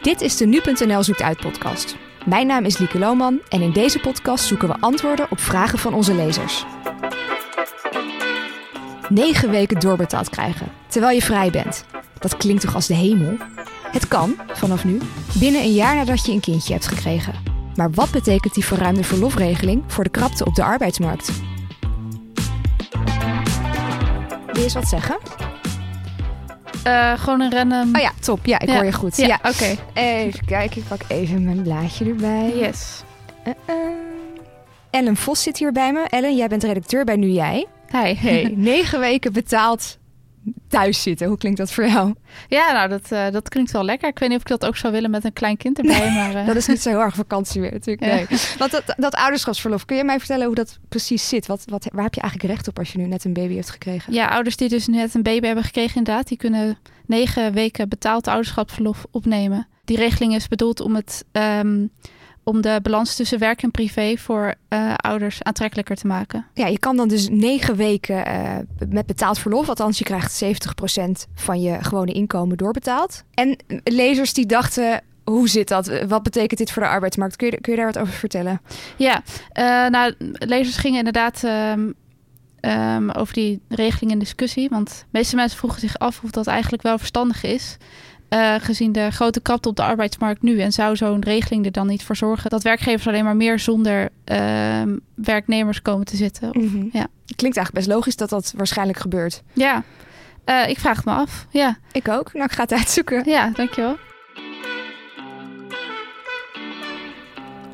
Dit is de Nu.nl Zoekt Uit podcast. Mijn naam is Lieke Lohman en in deze podcast zoeken we antwoorden op vragen van onze lezers. Negen weken doorbetaald krijgen, terwijl je vrij bent. Dat klinkt toch als de hemel? Het kan, vanaf nu, binnen een jaar nadat je een kindje hebt gekregen. Maar wat betekent die verruimde verlofregeling voor de krapte op de arbeidsmarkt? Wil je eens wat zeggen? Uh, gewoon een random. Oh ja, top. Ja, ik hoor je goed. Ja, ja. oké. Even kijken, ik pak even mijn blaadje erbij. Yes. Uh -uh. Ellen Vos zit hier bij me. Ellen, jij bent redacteur bij Nu Jij. Hi. Hey, negen weken betaald thuis zitten. Hoe klinkt dat voor jou? Ja, nou, dat, uh, dat klinkt wel lekker. Ik weet niet of ik dat ook zou willen met een klein kind erbij. maar, uh... dat is niet zo heel erg vakantie weer natuurlijk. Nee. Want dat, dat ouderschapsverlof, kun je mij vertellen hoe dat precies zit? Wat, wat, waar heb je eigenlijk recht op als je nu net een baby hebt gekregen? Ja, ouders die dus net een baby hebben gekregen inderdaad, die kunnen negen weken betaald ouderschapsverlof opnemen. Die regeling is bedoeld om het... Um, om de balans tussen werk en privé voor uh, ouders aantrekkelijker te maken. Ja, je kan dan dus negen weken uh, met betaald verlof, althans je krijgt 70% van je gewone inkomen doorbetaald. En lezers die dachten, hoe zit dat? Wat betekent dit voor de arbeidsmarkt? Kun je, kun je daar wat over vertellen? Ja, uh, nou, lezers gingen inderdaad um, um, over die regeling in discussie. Want de meeste mensen vroegen zich af of dat eigenlijk wel verstandig is. Uh, gezien de grote krapte op de arbeidsmarkt nu. En zou zo'n regeling er dan niet voor zorgen dat werkgevers alleen maar meer zonder uh, werknemers komen te zitten? Of, mm -hmm. ja. Klinkt eigenlijk best logisch dat dat waarschijnlijk gebeurt. Ja, uh, ik vraag het me af. Ja. Ik ook. Nou, ik ga het uitzoeken. Ja, dankjewel.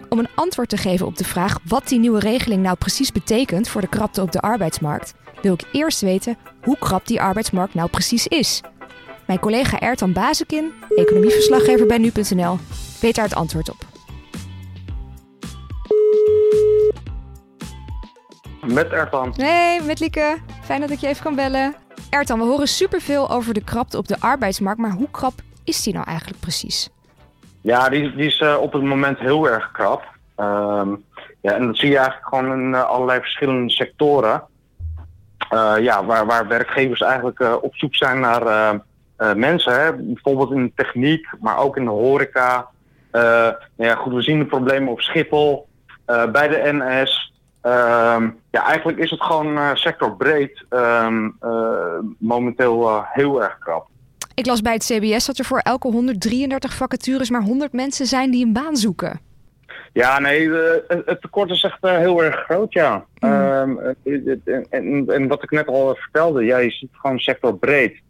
Om een antwoord te geven op de vraag wat die nieuwe regeling nou precies betekent voor de krapte op de arbeidsmarkt, wil ik eerst weten hoe krap die arbeidsmarkt nou precies is. Mijn collega Ertan Bazekin, economieverslaggever bij Nu.nl, weet daar het antwoord op. Met Ertan. Hey, met Lieke. Fijn dat ik je even kan bellen. Ertan, we horen superveel over de krapte op de arbeidsmarkt, maar hoe krap is die nou eigenlijk precies? Ja, die, die is uh, op het moment heel erg krap. Um, ja, en dat zie je eigenlijk gewoon in uh, allerlei verschillende sectoren. Uh, ja, waar, waar werkgevers eigenlijk op zoek zijn naar uh, mensen, hè? bijvoorbeeld in de techniek, maar ook in de horeca. Uh, nou ja, goed, we zien de problemen op Schiphol, uh, bij de NS. ja, eigenlijk is het gewoon sectorbreed um, momenteel heel erg krap. Ik las bij het CBS dat er voor elke 133 vacatures maar 100 mensen zijn die een baan zoeken. Ja, nee, het tekort is echt heel erg groot, ja. Mm. Um, en, en, en, wat ik net al vertelde, ja, je ziet gewoon sectorbreed.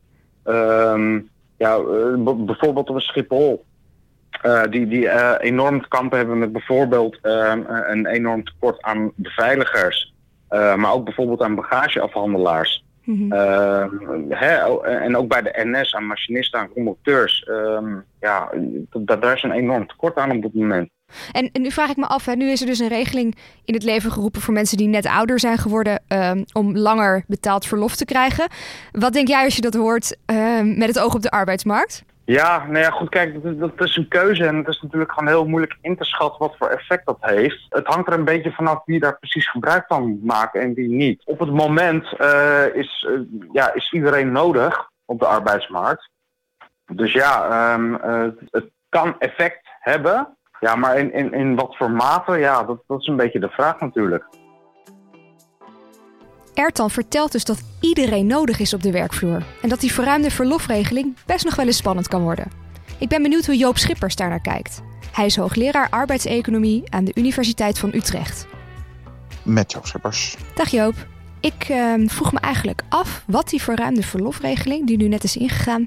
Um, ja, bijvoorbeeld op Schiphol. Uh, die die uh, enorm te kampen hebben met bijvoorbeeld uh, een enorm tekort aan beveiligers. maar ook bijvoorbeeld aan bagageafhandelaars. Mm -hmm. hè, en ook bij de NS aan machinisten, aan conducteurs. Ehm, ja, daar is een enorm tekort aan op dit moment. En, en, nu vraag ik me af, hè, nu is er dus een regeling in het leven geroepen voor mensen die net ouder zijn geworden um, om langer betaald verlof te krijgen. Wat denk jij als je dat hoort um, met het oog op de arbeidsmarkt? Ja, nou ja, goed, kijk, dat, is een keuze en het is natuurlijk gewoon heel moeilijk in te schatten wat voor effect dat heeft. Het hangt er een beetje vanaf wie daar precies gebruik van maken en wie niet. Op het moment uh, is, uh, ja, is iedereen nodig op de arbeidsmarkt. Dus ja, um, uh, het kan effect hebben, ja, maar in, in, in wat voor mate, ja, dat, dat is een beetje de vraag natuurlijk. Ertan vertelt dus dat iedereen nodig is op de werkvloer en dat die verruimde verlofregeling best nog wel eens spannend kan worden. Ik ben benieuwd hoe Joop Schippers daarnaar kijkt. Hij is hoogleraar arbeidseconomie aan de Universiteit van Utrecht. Met Joop Schippers. Dag Joop. Ik uh, vroeg me eigenlijk af wat die verruimde verlofregeling, die nu net is ingegaan,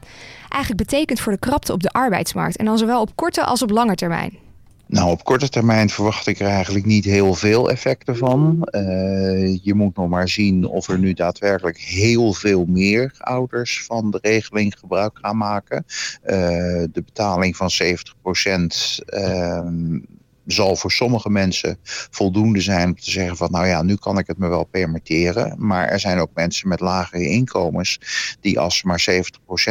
eigenlijk betekent voor de krapte op de arbeidsmarkt. En dan zowel op korte als op lange termijn. Nou, op korte termijn verwacht ik er eigenlijk niet heel veel effecten van. Uh, je moet nog maar zien of er nu daadwerkelijk heel veel meer ouders van de regeling gebruik gaan maken. Uh, de betaling van 70 procent. Uh, zal voor sommige mensen voldoende zijn om te zeggen van nou ja, nu kan ik het me wel permitteren. Maar er zijn ook mensen met lagere inkomens die als ze maar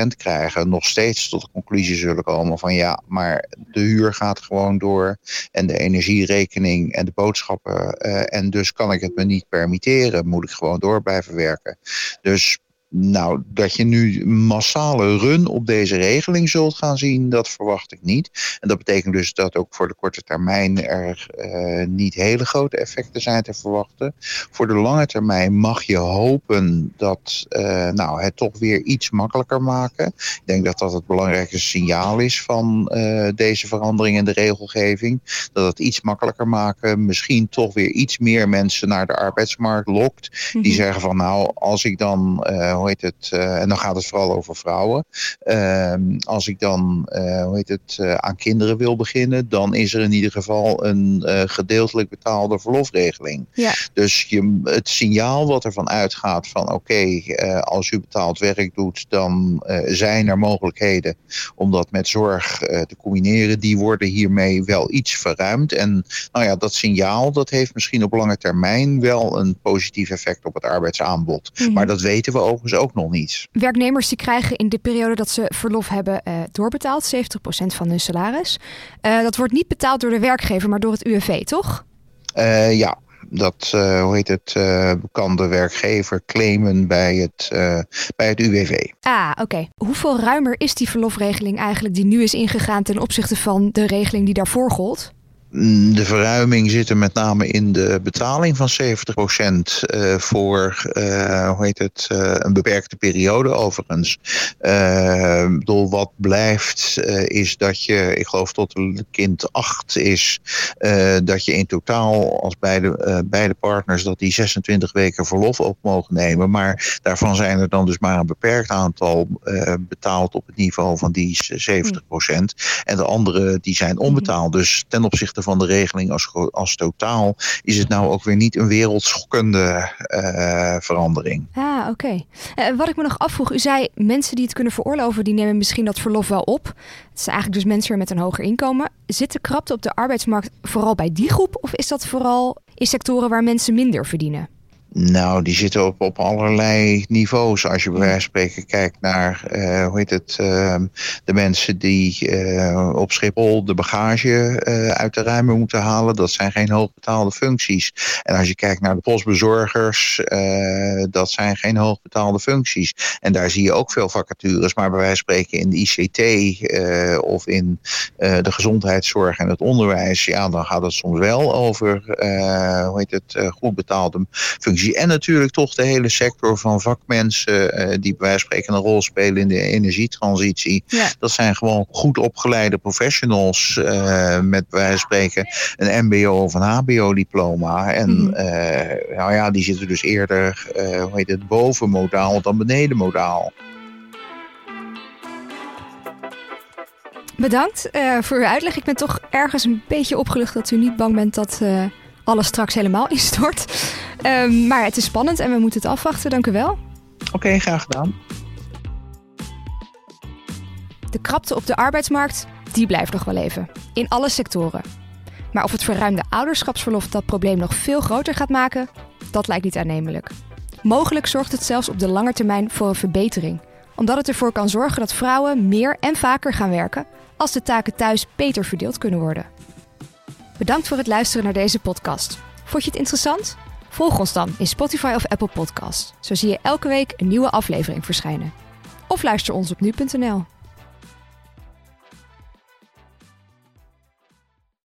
70% krijgen nog steeds tot de conclusie zullen komen van ja, maar de huur gaat gewoon door en de energierekening en de boodschappen uh, en dus kan ik het me niet permitteren. Moet ik gewoon door blijven werken. Dus Nou, dat je nu massale run op deze regeling zult gaan zien, dat verwacht ik niet. En dat betekent dus dat ook voor de korte termijn er uh, niet hele grote effecten zijn te verwachten. Voor de lange termijn mag je hopen dat uh, nou, het toch weer iets makkelijker maken. Ik denk dat dat het belangrijkste signaal is van uh, deze verandering in de regelgeving. Dat het iets makkelijker maken, misschien toch weer iets meer mensen naar de arbeidsmarkt lokt. Mm -hmm. Die mhm. zeggen van nou, als ik dan hoe heet het, uh, en dan gaat het vooral over vrouwen. Uh, als ik dan, uh, hoe heet het, aan kinderen wil beginnen, dan is er in ieder geval een gedeeltelijk betaalde verlofregeling. Ja. Dus je, het signaal wat ervan uitgaat van oké, okay, als u betaald werk doet, dan zijn er mogelijkheden om dat met zorg te combineren. Die worden hiermee wel iets verruimd. En nou ja, dat signaal dat heeft misschien op lange termijn wel een positief effect op het arbeidsaanbod. Mm -hmm. Maar dat weten we overigens ook nog niet. Werknemers die krijgen in de periode dat ze verlof hebben uh, doorbetaald, 70% van hun salaris. Uh, dat wordt niet betaald door de werkgever, maar door het UWV, toch? Uh, ja, dat uh, hoe heet het, uh, kan de werkgever claimen bij het, uh, bij het UWV. Ah, oké. Okay. Hoeveel ruimer is die verlofregeling eigenlijk die nu is ingegaan ten opzichte van de regeling die daarvoor gold? De verruiming zit er met name in de betaling van 70% uh, voor uh, hoe heet het, uh, een beperkte periode overigens. Door wat blijft is dat je, ik geloof tot een kind 8 is, dat je in totaal als beide, beide partners dat die 26 weken verlof op mogen nemen. Maar daarvan zijn er dan dus maar een beperkt aantal betaald op het niveau van die 70%. Mm. En de andere die zijn onbetaald. Mm. Dus ten opzichte van de regeling als, als totaal, is het nou ook weer niet een wereldschokkende uh, verandering. Ah, oké. Uh, wat ik me nog afvroeg, u zei mensen die het kunnen veroorloven, die nemen misschien dat verlof wel op. Het zijn eigenlijk dus mensen met een hoger inkomen. Zit de krapte op de arbeidsmarkt vooral bij die groep of is dat vooral in sectoren waar mensen minder verdienen? Nou, die zitten op, op allerlei niveaus. Als je bij wijze van spreken kijkt naar, uh, hoe heet het, uh, de mensen die uh, op Schiphol de bagage uit de ruimte moeten halen. Dat zijn geen hoogbetaalde functies. En als je kijkt naar de postbezorgers, dat zijn geen hoogbetaalde functies. En daar zie je ook veel vacatures. Maar bij wijze van spreken in de ICT of in de gezondheidszorg en het onderwijs, ja, dan gaat het soms wel over, hoe heet het, goed betaalde functies en natuurlijk toch de hele sector van vakmensen uh, die bij wijze van spreken een rol spelen in de energietransitie. Ja. Dat zijn gewoon goed opgeleide professionals uh, met bij wijze van spreken een MBO of een HBO-diploma. En mm. uh, nou ja, die zitten dus eerder, hoe heet het, boven modaal dan beneden modaal. Bedankt voor uw uitleg. Ik ben toch ergens een beetje opgelucht dat u niet bang bent dat alles straks helemaal instort. Um, maar het is spannend en we moeten het afwachten. Dank u wel. Oké, okay, graag gedaan. De krapte op de arbeidsmarkt, die blijft nog wel even. In alle sectoren. Maar of het verruimde ouderschapsverlof dat probleem nog veel groter gaat maken, dat lijkt niet aannemelijk. Mogelijk zorgt het zelfs op de lange termijn voor een verbetering, omdat het ervoor kan zorgen dat vrouwen meer en vaker gaan werken als de taken thuis beter verdeeld kunnen worden. Bedankt voor het luisteren naar deze podcast. Vond je het interessant? Volg ons dan in Spotify of Apple Podcasts. Zo zie je elke week een nieuwe aflevering verschijnen. Of luister ons op nu.nl.